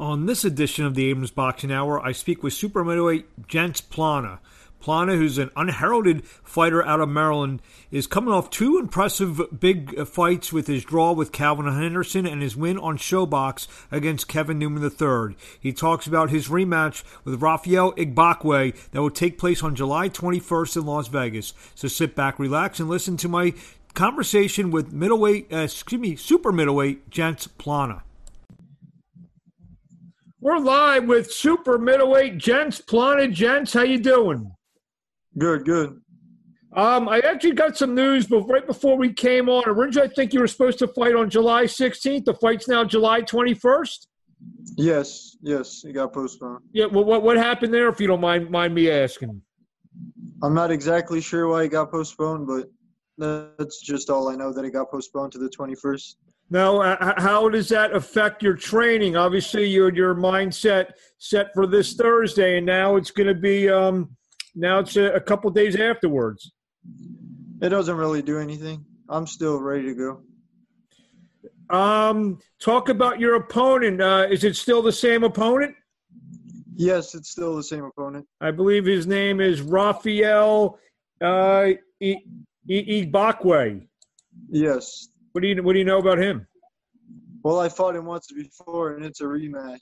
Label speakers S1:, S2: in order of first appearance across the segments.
S1: On this edition of the Abrams Boxing Hour, I speak with super middleweight Genc Pllana. Pllana, who's an unheralded fighter out of Maryland, is coming off two impressive big fights with his draw with Calvin Henderson and his win on ShoBox against Kevin Newman III. He talks about his rematch with Rafael Igbokwe that will take place on July 21st in Las Vegas. So sit back, relax, and listen to my conversation with middleweight, uh, excuse me, super middleweight Genc Pllana. We're live with super middleweight Genc, Pllana Genc. How you doing?
S2: Good, good.
S1: Um, I actually got some news, but right before we came on, originally I think you were supposed to fight on July 16th. The fight's now July 21st.
S2: Yes, yes, it got postponed.
S1: Yeah, well, what what happened there? If you don't mind mind me asking.
S2: I'm not exactly sure why it got postponed, but that's just all I know that it got postponed to the 21st.
S1: Now, uh, how does that affect your training? Obviously, your your mindset set for this Thursday, and now it's going to be um, now it's a, a couple days afterwards.
S2: It doesn't really do anything. I'm still ready to
S1: go. Um, talk about your opponent. Uh, is it still the same opponent?
S2: Yes, it's still the same opponent.
S1: I believe his name is Rafael uh, Igbokwe.
S2: Yes,
S1: what do you What do you know about him?
S2: Well, I fought him once before, and it's a rematch.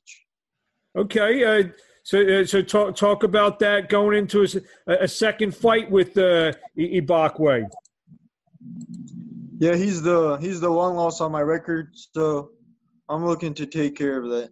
S1: Okay, uh, so uh, so talk talk about that going into a, a second fight with uh, Igbokwe.
S2: Yeah, he's the he's the one loss on my record, so I'm looking to take care of that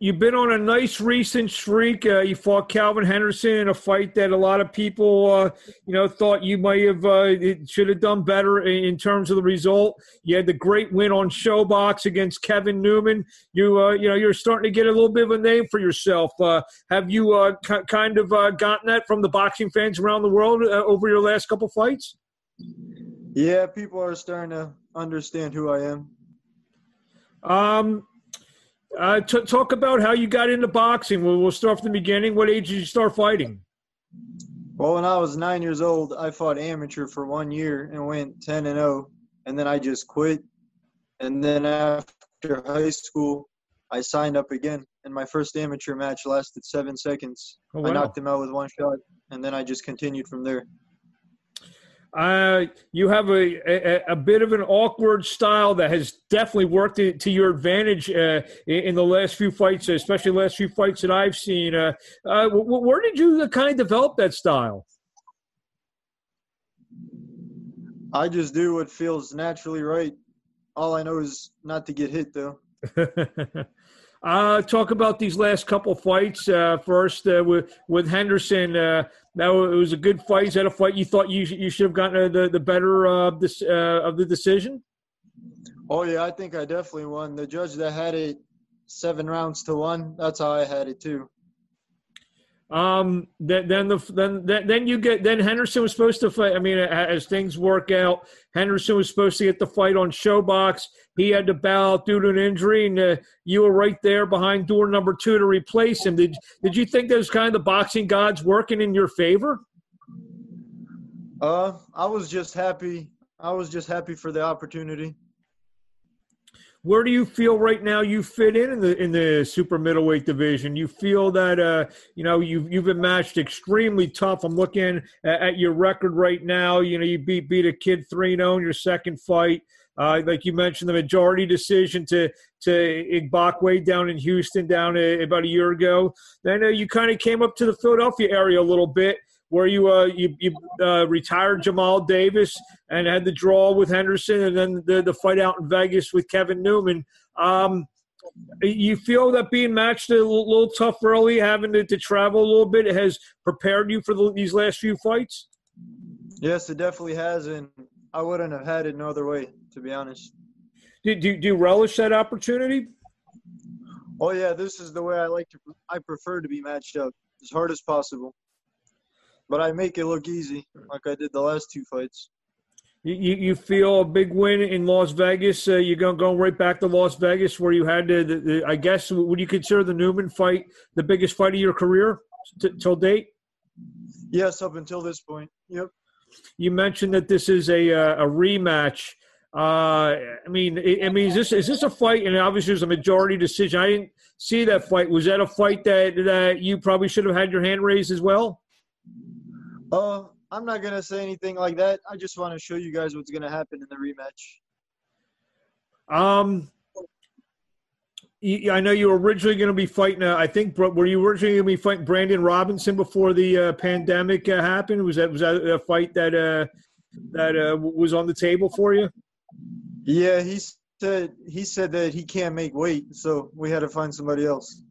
S1: you've been on a nice recent streak. Uh, you fought Calvin Henderson in a fight that a lot of people, uh, you know, thought you might have uh, should have done better in, terms of the result. You had the great win on ShoBox against Kevin Newman. You, uh, you know, you're starting to get a little bit of a name for yourself. Uh, have you uh, k- kind of gotten that from the boxing fans around the world over your last couple fights?
S2: Yeah, people are starting to understand who I am.
S1: Um, uh, t- talk about how you got into boxing. We'll, we'll start from the beginning. What age did you start fighting?
S2: Well, when I was nine years old, I fought amateur for one year and went 10 and 0, and then I just quit. And then after high school, I signed up again, and my first amateur match lasted seven seconds. Oh, wow. I knocked him out with one shot, and then I just continued from there.
S1: Uh, you have a, a, a bit of an awkward style that has definitely worked to, to your advantage uh, in the last few fights, especially the last few fights that I've seen. Uh, uh, where did you kind of develop that style?
S2: I just do what feels naturally right. All I know is not to get hit, though.
S1: Uh, talk about these last couple fights. Uh, first uh, with with Henderson. Uh, now it was a good fight. Is that a fight you thought you you should have gotten the the better of this uh, of the decision?
S2: Oh yeah, I think I definitely won. The judge that had it seven rounds to one. That's how I had it too.
S1: Um, then then the then then you get then Henderson was supposed to fight. I mean, as things work out, Henderson was supposed to get the fight on ShoBox. He had to bow out due to an injury, and uh, you were right there behind door number two to replace him. Did did you think was kind of the boxing gods working in your favor?
S2: Uh, I was just happy. I was just happy for the opportunity.
S1: Where do you feel right now you fit in in the in the super middleweight division? You feel that uh, you know you've you've been matched extremely tough. I'm looking at, at your record right now. You know you beat beat a kid three zero in your second fight. Uh, like you mentioned, the majority decision to to Igbokwe down in Houston down a, about a year ago. Then uh, you kind of came up to the Philadelphia area a little bit where you uh, you, you uh, retired Jamal Davis and had the draw with Henderson, and then the, the fight out in Vegas with Kevin Newman. Um, you feel that being matched a little, little tough early, having to, to, travel a little bit, has prepared you for the, these last few fights?
S2: Yes, it definitely has, and I wouldn't have had it no other way, to be honest.
S1: Do, do, do you relish that opportunity?
S2: Oh yeah, this is the way I like to. I prefer to be matched up as hard as possible but I make it look easy, like I did the last two fights.
S1: You, you feel a big win in Las Vegas. Uh, you're going going right back to Las Vegas, where you had the, the, the, I guess would you consider the Newman fight the biggest fight of your career t- till date?
S2: Yes, up until this point. Yep.
S1: You mentioned that this is a uh, a rematch. Uh, I mean, I mean, is this is this a fight? And obviously, it's a majority decision. I didn't see that fight. Was that a fight that that you probably should have had your hand raised as well?
S2: Uh, I'm not gonna say anything like that. I just want to show you guys what's gonna happen in the rematch.
S1: Um, I know you were originally going to be fighting. Uh, I think were you originally going to be fighting Brandon Robinson before the uh, pandemic uh, happened? Was that was that a fight that uh, that uh, was on the table for you?
S2: Yeah, he said he said that he can't make weight, so we had to find somebody else.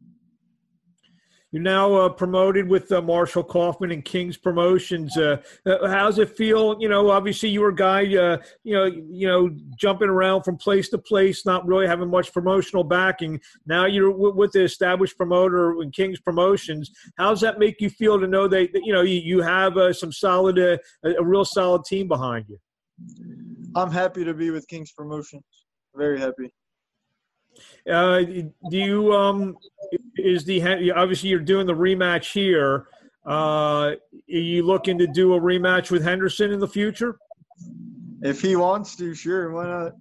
S1: You're now uh, promoted with uh, Marshall Kauffman and King's Promotions. Uh, uh how's it feel? You know, obviously you were a guy, uh, you know, you know, jumping around from place to place, not really having much promotional backing. Now you're w- with the established promoter in King's Promotions. How does that make you feel to know that, that you know you, you have uh, some solid, a, a real solid team behind you?
S2: I'm happy to be with King's Promotions. Very happy.
S1: Uh, do you um is the obviously you're doing the rematch here? Uh, are you looking to do a rematch with Henderson in the future?
S2: If he wants to, sure, why not?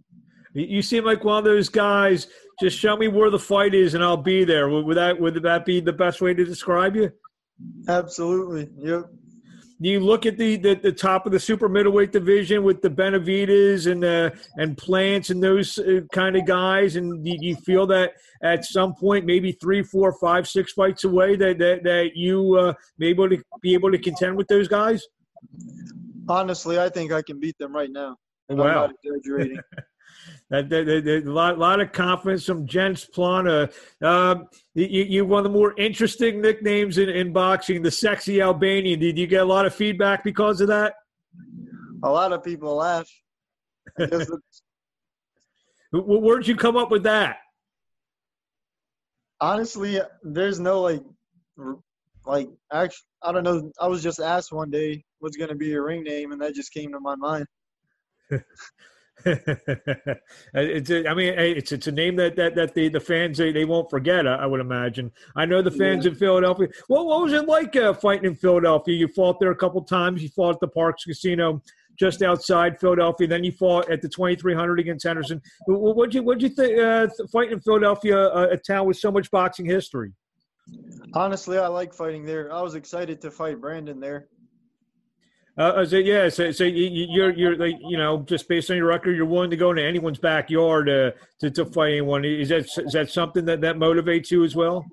S1: You seem like one of those guys. Just show me where the fight is, and I'll be there. Would that would that be the best way to describe you?
S2: Absolutely. Yep
S1: you look at the, the, the top of the super middleweight division with the Benavidez and uh, and Plants and those uh, kind of guys, and do you feel that at some point, maybe three, four, five, six fights away, that that, that you uh, may able to be able to contend with those guys?
S2: Honestly, I think I can beat them right now.
S1: Wow. I'm not exaggerating. That, that, that, that, a lot, lot of confidence from Genc Pllana. Uh, you, you one of the more interesting nicknames in, in boxing, the sexy Albanian. Did you get a lot of feedback because of that?
S2: A lot of people laugh.
S1: Where'd you come up with that?
S2: Honestly, there's no like, like actually, I don't know. I was just asked one day what's going to be your ring name, and that just came to my mind.
S1: it's a, I mean, it's it's a name that that, that the, the fans they, they won't forget. I, I would imagine. I know the fans yeah. in Philadelphia. What what was it like uh, fighting in Philadelphia? You fought there a couple times. You fought at the Parx Casino just outside Philadelphia. Then you fought at the 2300 against Henderson. What'd you what'd you think uh, fighting in Philadelphia, uh, a town with so much boxing history?
S2: Honestly, I like fighting there. I was excited to fight Brandon there.
S1: Uh, so yeah, so, so you're you're like you know just based on your record, you're willing to go into anyone's backyard uh, to to fight anyone. Is that is that something that that motivates you as well?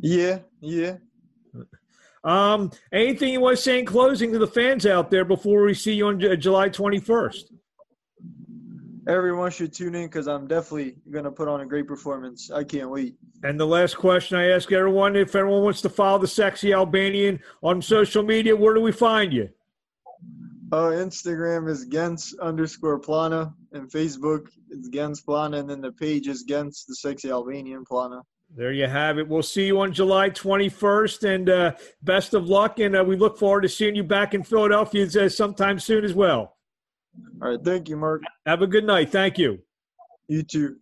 S2: Yeah, yeah.
S1: Um, anything you want to say in closing to the fans out there before we see you on J- July 21st?
S2: Everyone should tune in because I'm definitely going to put on a great performance. I can't wait.
S1: And the last question I ask everyone if anyone wants to follow the sexy Albanian on social media, where do we find you?
S2: Uh, Instagram is Genc underscore Pllana, and Facebook is Genc Pllana, and then the page is Genc the Sexy Albanian Pllana.
S1: There you have it. We'll see you on July 21st, and uh, best of luck. And uh, we look forward to seeing you back in Philadelphia uh, sometime soon as well.
S2: All right. Thank you, Marc.
S1: Have a good night. Thank you.
S2: You too.